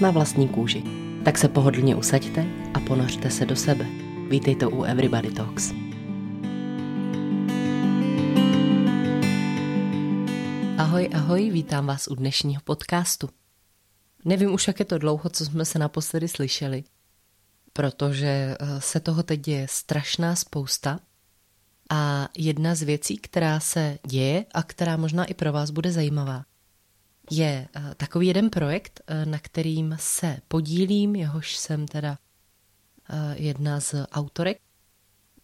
Na vlastní kůži. Tak se pohodlně usaďte a ponořte se do sebe. Vítejte u Everybody Talks. Ahoj, ahoj, vítám vás u dnešního podcastu. Nevím už, jak je to dlouho, co jsme se naposledy slyšeli, protože eh, se toho teď děje strašná spousta a jedna z věcí, která se děje a která možná i pro vás bude zajímavá, je eh, takový jeden projekt, eh, na kterým se podílím, jehož jsem teda jedna z autorek.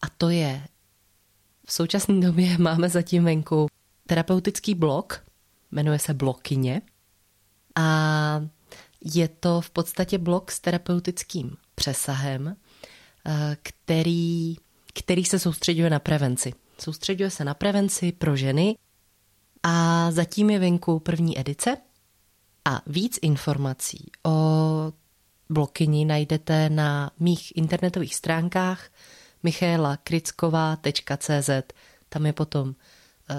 A to je, v současné době máme zatím venku terapeutický blog, jmenuje se Blokyně. A je to v podstatě blog s terapeutickým přesahem, eh, který, který se soustředuje na prevenci. Soustředuje se na prevenci pro ženy a zatím je venku první edice a víc informací o blokyni najdete na mých internetových stránkách michaelakricková.cz. Tam je potom eh,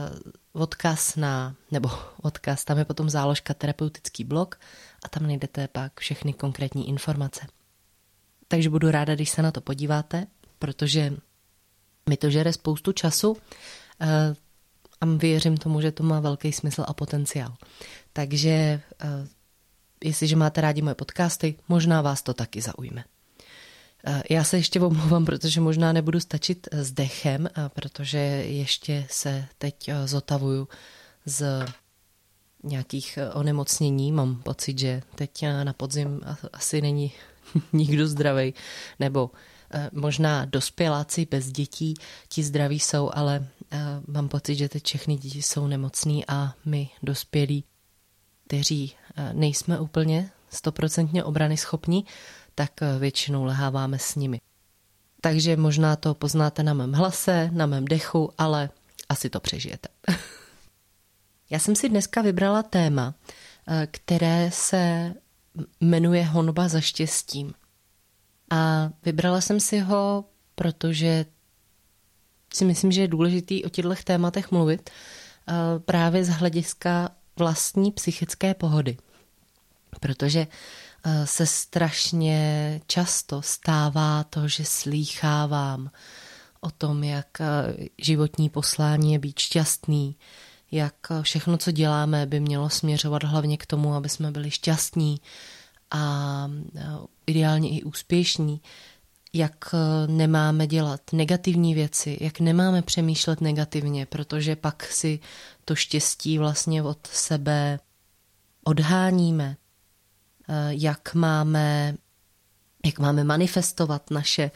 odkaz na, nebo odkaz, tam je potom záložka terapeutický blog a tam najdete pak všechny konkrétní informace. Takže budu ráda, když se na to podíváte, protože mi to žere spoustu času eh, a věřím tomu, že to má velký smysl a potenciál. Takže eh, jestliže máte rádi moje podcasty, možná vás to taky zaujme. Eh, já se ještě omlouvám, protože možná nebudu stačit s dechem, protože ještě se teď zotavuju z nějakých onemocnění. Mám pocit, že teď na podzim asi není nikdo zdravý, nebo eh, možná dospěláci bez dětí, ti zdraví jsou, ale eh, mám pocit, že teď všechny děti jsou nemocný a my dospělí, kteří eh, nejsme úplně stoprocentně obrany schopní, tak většinou leháváme s nimi. Takže možná to poznáte na mém hlase, na mém dechu, ale asi to přežijete. Já jsem si dneska vybrala téma, které se jmenuje Honba za štěstím. A vybrala jsem si ho, protože si myslím, že je důležitý o těchto tématech mluvit právě z hlediska vlastní psychické pohody. Protože se strašně často stává to, že slýchávám o tom, jak životní poslání je být šťastný, jak všechno, co děláme, by mělo směřovat hlavně k tomu, aby jsme byli šťastní a ideálně i úspěšní, jak nemáme dělat negativní věci, jak nemáme přemýšlet negativně, protože pak si to štěstí vlastně od sebe odháníme, jak máme, jak máme manifestovat naše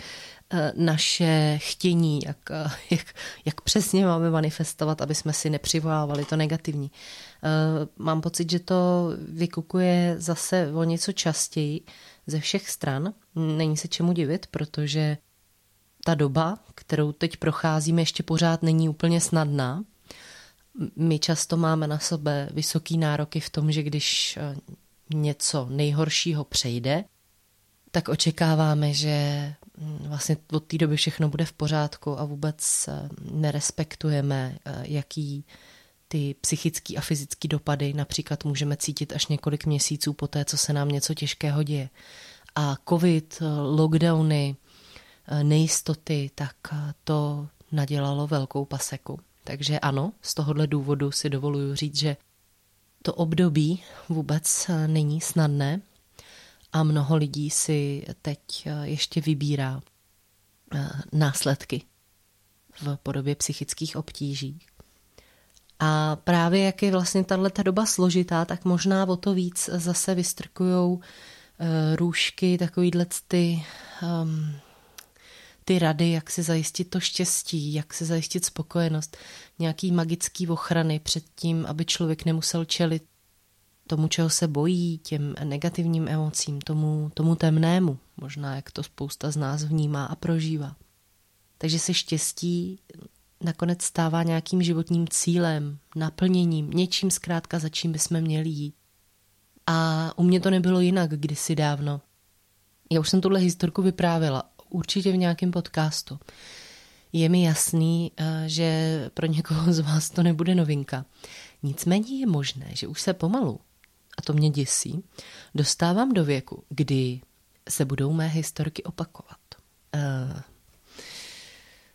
naše chtění, jak, eh, jak, jak přesně máme manifestovat, aby jsme si nepřivolávali to negativní. Eh, mám pocit, že to vykukuje zase o něco častěji ze všech stran. Není se čemu divit, protože ta doba, kterou teď procházíme, ještě pořád není úplně snadná. My často máme na sebe vysoký nároky v tom, že když něco nejhoršího přejde, tak očekáváme, že mm, vlastně od té doby všechno bude v pořádku a vůbec eh, nerespektujeme, eh, jaký ty psychické a fyzické dopady například můžeme cítit až několik měsíců po té, co se nám něco těžkého děje. A covid, eh, lockdowny, nejistoty, tak to nadělalo velkou paseku. Takže ano, z tohohle důvodu si dovoluju říct, že to období vůbec není snadné, a mnoho lidí si teď eh, ještě vybírá eh, následky v podobě psychických obtíží. A právě jak je vlastně tato doba složitá, tak možná o to víc zase vystrkujou eh, růžky, takovýhle ty, um, ty rady, jak si zajistit to štěstí, jak si zajistit spokojenost, nějaký magický ochrany před tím, aby člověk nemusel čelit tomu, čeho se bojí, těm negativním emocím, tomu, tomu temnému, možná jak to spousta z nás vnímá a prožívá. Takže se štěstí nakonec stává nějakým životním cílem, naplněním, něčím zkrátka, za čím bychom měli jít. A u mě to nebylo jinak kdysi dávno. Já už jsem tuhle historku vyprávěla, určitě v nějakém podcastu. Je mi jasný, eh, že pro někoho z vás to nebude novinka. Nicméně je možné, že už se pomalu, a to mě děsí, dostávám do věku, kdy se budou mé historky opakovat. Uh,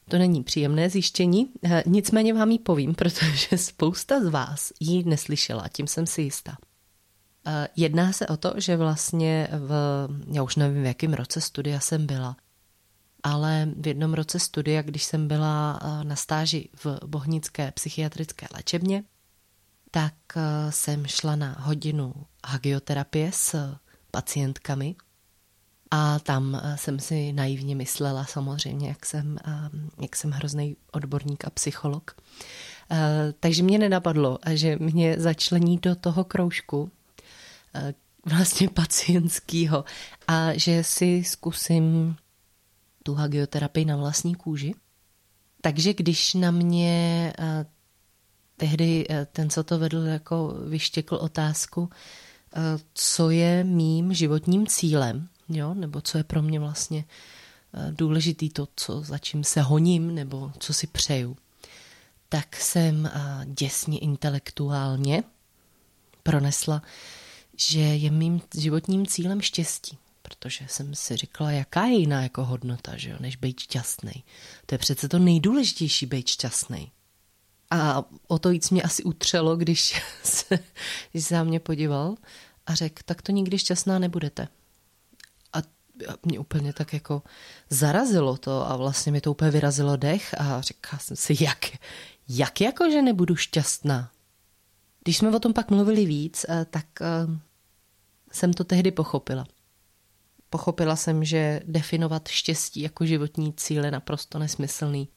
to není příjemné zjištění, uh, nicméně vám ji povím, protože spousta z vás ji neslyšela, tím jsem si jistá. Uh, jedná se o to, že vlastně v, já už nevím, v jakém roce studia jsem byla, ale v jednom roce studia, když jsem byla na stáži v Bohnické psychiatrické léčebně, tak eh, jsem šla na hodinu hagioterapie s pacientkami a tam eh, jsem si naivně myslela samozřejmě, jak jsem, eh, jak jsem hrozný odborník a psycholog. Takže mě nenapadlo, že mě začlení do toho kroužku vlastně pacientského a že si zkusím tu hagioterapii na vlastní kůži. Takže když na mě tehdy eh, ten, co to vedl, jako vyštěkl otázku, eh, co je mým životním cílem, jo? nebo co je pro mě vlastně eh, důležitý to, co, za čím se honím, nebo co si přeju, tak jsem děsně intelektuálně pronesla, že je mým životním cílem štěstí. Protože jsem si říkala, jaká je jiná jako hodnota, že jo, než být šťastný. To je přece to nejdůležitější, být šťastný. A o to víc mě asi utřelo, když se, když se na mě podíval a řekl, tak to nikdy šťastná nebudete. A mě úplně tak jako zarazilo to a vlastně mi to úplně vyrazilo dech a říkala jsem si, jak, jak jako, že nebudu šťastná. Když jsme o tom pak mluvili víc, eh, tak eh, jsem to tehdy pochopila. Pochopila jsem, že definovat štěstí jako životní cíl je naprosto nesmyslný,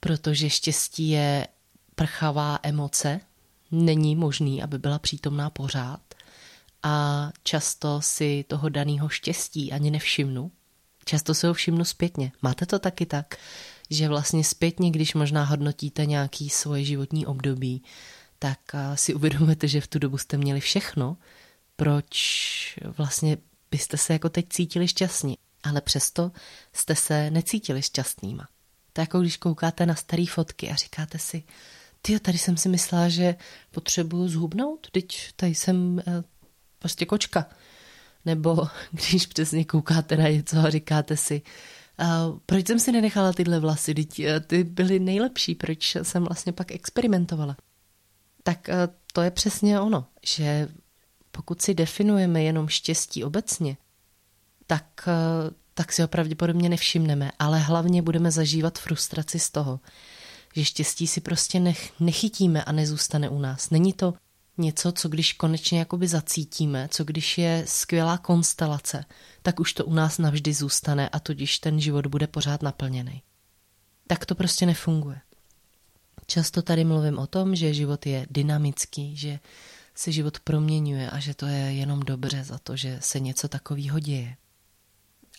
protože štěstí je prchavá emoce, není možný, aby byla přítomná pořád a často si toho daného štěstí ani nevšimnu. Často se ho všimnu zpětně. Máte to taky tak, že vlastně zpětně, když možná hodnotíte nějaký svoje životní období, tak si uvědomujete, že v tu dobu jste měli všechno, proč vlastně byste se jako teď cítili šťastní, ale přesto jste se necítili šťastnýma. To je jako když koukáte na staré fotky a říkáte si, ty, tady jsem si myslela, že potřebuju zhubnout, teď tady jsem eh, prostě kočka. Nebo když přesně koukáte na něco a říkáte si, uh, proč jsem si nenechala tyhle vlasy, teď uh, ty byly nejlepší, proč jsem vlastně pak experimentovala. Tak uh, to je přesně ono, že pokud si definujeme jenom štěstí obecně, tak, uh, tak si ho pravděpodobně nevšimneme, ale hlavně budeme zažívat frustraci z toho, že štěstí si prostě nech, nechytíme a nezůstane u nás. Není to něco, co když konečně jakoby zacítíme, co když je skvělá konstelace, tak už to u nás navždy zůstane a tudíž ten život bude pořád naplněný. Tak to prostě nefunguje. Často tady mluvím o tom, že život je dynamický, že se život proměňuje a že to je jenom dobře za to, že se něco takového děje.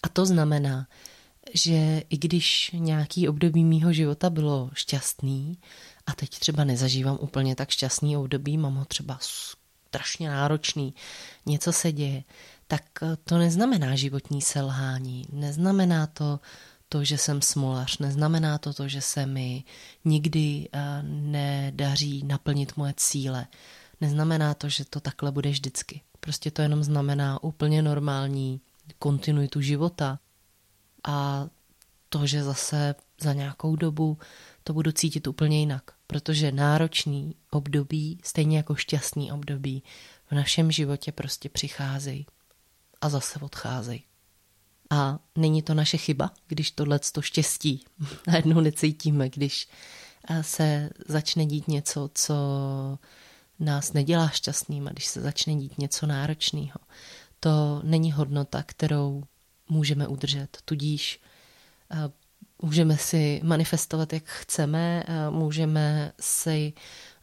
A to znamená, že i když nějaký období mýho života bylo šťastný a teď třeba nezažívám úplně tak šťastný období, mám ho třeba strašně náročný, něco se děje, tak to neznamená životní selhání, neznamená to to, že jsem smolař, neznamená to to, že se mi nikdy eh, nedaří naplnit moje cíle, neznamená to, že to takhle bude vždycky. Prostě to jenom znamená úplně normální kontinuitu života, a to, že zase za nějakou dobu to budu cítit úplně jinak, protože náročný období, stejně jako šťastný období, v našem životě prostě přicházejí a zase odcházejí. A není to naše chyba, když tohle to štěstí najednou necítíme, když eh, se začne dít něco, co nás nedělá šťastným a když se začne dít něco náročného. To není hodnota, kterou můžeme udržet. Tudíž eh, můžeme si manifestovat, jak chceme, můžeme si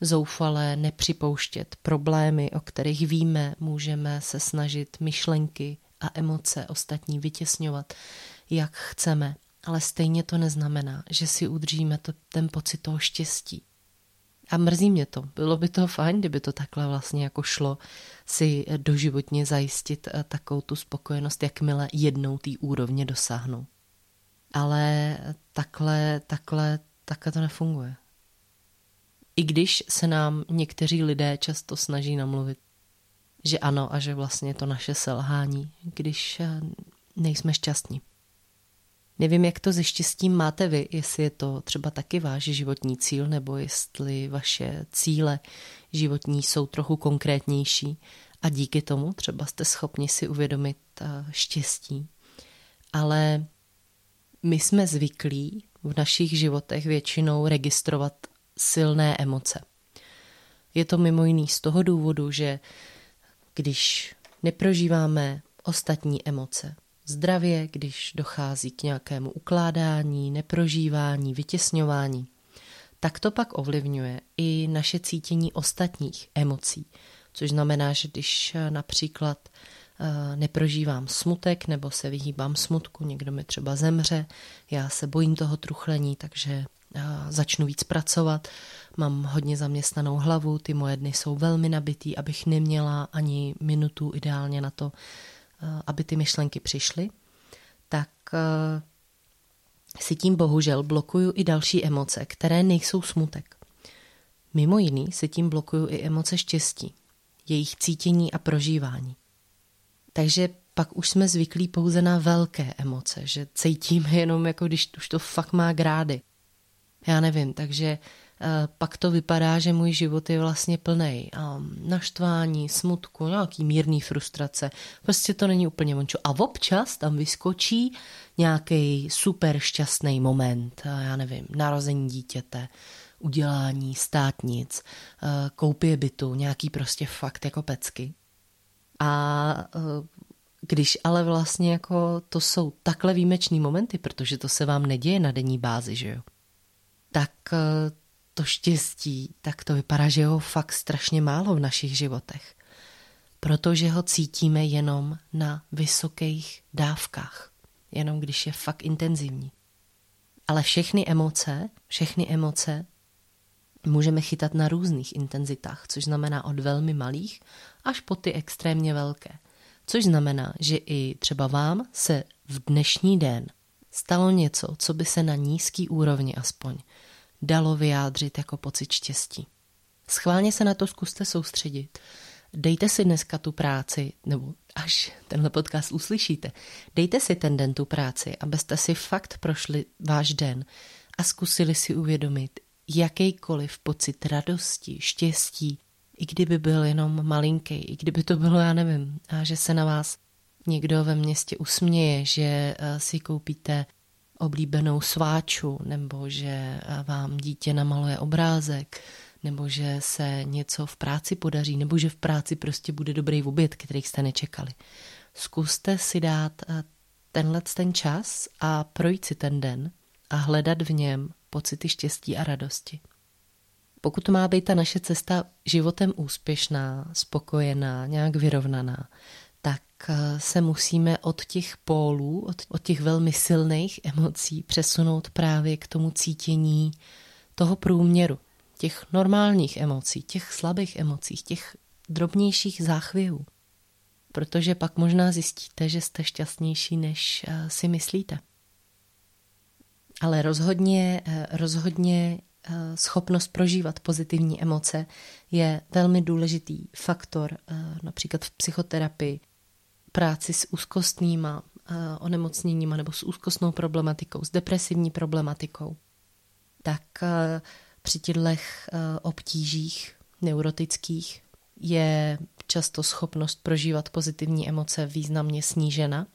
zoufale nepřipouštět problémy, o kterých víme, můžeme se snažit myšlenky a emoce ostatní vytěsňovat, jak chceme, ale stejně to neznamená, že si udržíme to, ten pocit toho štěstí. A mrzí mě to. Bylo by to fajn, kdyby to takhle vlastně jako šlo si doživotně zajistit eh, takovou tu spokojenost, jakmile jednou té úrovně dosáhnou. Ale takhle, takhle, takhle to nefunguje. I když se nám někteří lidé často snaží namluvit, že ano a že vlastně to naše selhání, když eh, nejsme šťastní. Nevím, jak to se štěstím máte vy, jestli je to třeba taky váš životní cíl, nebo jestli vaše cíle životní jsou trochu konkrétnější a díky tomu třeba jste schopni si uvědomit eh, štěstí. Ale my jsme zvyklí v našich životech většinou registrovat silné emoce. Je to mimo jiný z toho důvodu, že když neprožíváme ostatní emoce, zdravě, když dochází k nějakému ukládání, neprožívání, vytěsňování, tak to pak ovlivňuje i naše cítění ostatních emocí. Což znamená, že když například eh, neprožívám smutek nebo se vyhýbám smutku, někdo mi třeba zemře, já se bojím toho truchlení, takže eh, začnu víc pracovat, mám hodně zaměstnanou hlavu, ty moje dny jsou velmi nabitý, abych neměla ani minutu ideálně na to Eh, aby ty myšlenky přišly, tak eh, si tím bohužel blokuju i další emoce, které nejsou smutek. Mimo jiný si tím blokuju i emoce štěstí, jejich cítění a prožívání. Takže pak už jsme zvyklí pouze na velké emoce, že cítíme jenom jako když už to fakt má grády. Já nevím, takže Eh, pak to vypadá, že můj život je vlastně plný naštvání, smutku, nějaký mírný frustrace. Prostě to není úplně vončo. A občas tam vyskočí nějaký super šťastný moment, já nevím, narození dítěte, udělání státnic, eh, koupě bytu, nějaký prostě fakt jako pecky. A eh, když ale vlastně jako to jsou takhle výjimečný momenty, protože to se vám neděje na denní bázi, že jo? Tak to štěstí, tak to vypadá, že ho fakt strašně málo v našich životech. Protože ho cítíme jenom na vysokých dávkách. Jenom když je fakt intenzivní. Ale všechny emoce, všechny emoce můžeme chytat na různých intenzitách, což znamená od velmi malých až po ty extrémně velké. Což znamená, že i třeba vám se v dnešní den stalo něco, co by se na nízký úrovni aspoň dalo vyjádřit jako pocit štěstí. Schválně se na to zkuste soustředit. Dejte si dneska tu práci, nebo až tenhle podcast uslyšíte, dejte si ten den tu práci, abyste si fakt prošli váš den a zkusili si uvědomit jakýkoliv pocit radosti, štěstí, i kdyby byl jenom malinký, i kdyby to bylo, já nevím, a že se na vás někdo ve městě usměje, že eh, si koupíte oblíbenou sváču, nebo že vám dítě namaluje obrázek, nebo že se něco v práci podaří, nebo že v práci prostě bude dobrý oběd, který jste nečekali. Zkuste si dát eh, tenhle ten čas a projít si ten den a hledat v něm pocity štěstí a radosti. Pokud má být ta naše cesta životem úspěšná, spokojená, nějak vyrovnaná, se musíme od těch pólů, od, od těch velmi silných emocí přesunout právě k tomu cítění toho průměru, těch normálních emocí, těch slabých emocí, těch drobnějších záchvěvů. Protože pak možná zjistíte, že jste šťastnější, než eh, si myslíte. Ale rozhodně, eh, rozhodně schopnost prožívat pozitivní emoce je velmi důležitý faktor například v psychoterapii, práci s úzkostnýma uh, onemocněníma nebo s úzkostnou problematikou, s depresivní problematikou, tak uh, při těchto uh, obtížích neurotických je často schopnost prožívat pozitivní emoce významně snížena.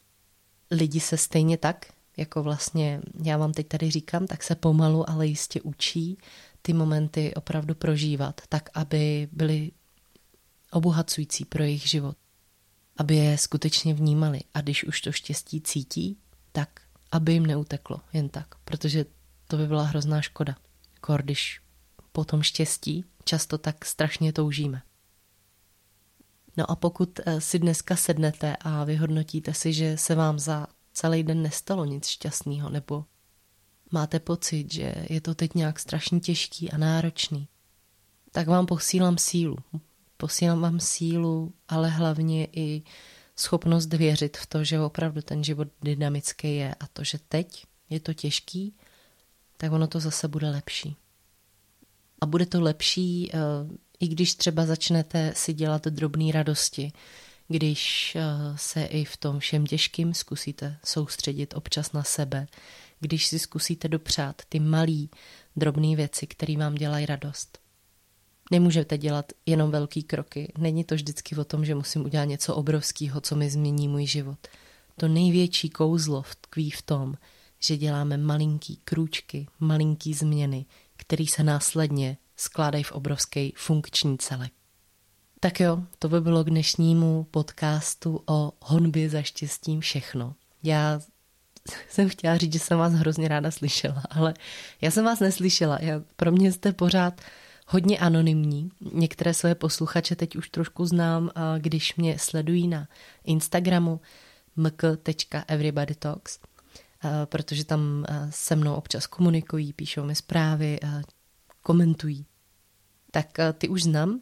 Lidi se stejně tak, jako vlastně já vám teď tady říkám, tak se pomalu, ale jistě učí ty momenty opravdu prožívat, tak aby byly obohacující pro jejich život aby je skutečně vnímali. A když už to štěstí cítí, tak aby jim neuteklo jen tak, protože to by byla hrozná škoda. Kor, když po tom štěstí často tak strašně toužíme. No a pokud eh, si dneska sednete a vyhodnotíte si, že se vám za celý den nestalo nic šťastného, nebo máte pocit, že je to teď nějak strašně těžký a náročný, tak vám posílám sílu. Posílám vám sílu, ale hlavně i schopnost věřit v to, že opravdu ten život dynamický je a to, že teď je to těžký, tak ono to zase bude lepší. A bude to lepší, eh, i když třeba začnete si dělat drobné radosti, když eh, se i v tom všem těžkým zkusíte soustředit občas na sebe, když si zkusíte dopřát ty malý, drobné věci, které vám dělají radost. Nemůžete dělat jenom velký kroky. Není to vždycky o tom, že musím udělat něco obrovského, co mi změní můj život. To největší kouzlo tkví v tom, že děláme malinký krůčky, malinký změny, které se následně skládají v obrovský funkční celek. Tak jo, to by bylo k dnešnímu podcastu o honbě za štěstím všechno. Já jsem chtěla říct, že jsem vás hrozně ráda slyšela, ale já jsem vás neslyšela. Já, pro mě jste pořád hodně anonymní. Některé své posluchače teď už trošku znám, když mě sledují na Instagramu mk.everybodytalks, protože tam se mnou občas komunikují, píšou mi zprávy, komentují. Tak ty už znám,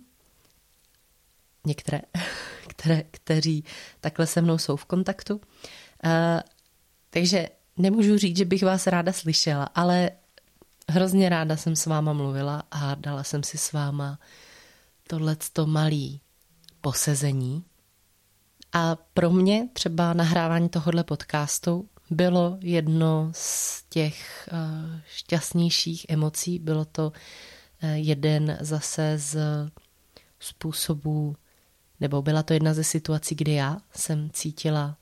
některé, které, kteří takhle se mnou jsou v kontaktu. Takže nemůžu říct, že bych vás ráda slyšela, ale hrozně ráda jsem s váma mluvila a dala jsem si s váma tohleto malý posezení. A pro mě třeba nahrávání tohohle podcastu bylo jedno z těch uh, šťastnějších emocí. Bylo to uh, jeden zase z způsobů, nebo byla to jedna ze situací, kdy já jsem cítila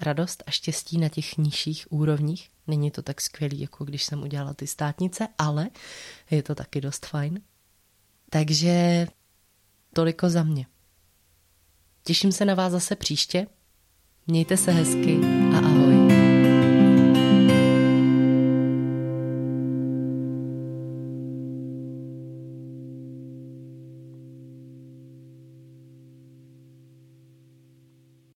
radost a štěstí na těch nižších úrovních. Není to tak skvělý, jako když jsem udělala ty státnice, ale je to taky dost fajn. Takže toliko za mě. Těším se na vás zase příště. Mějte se hezky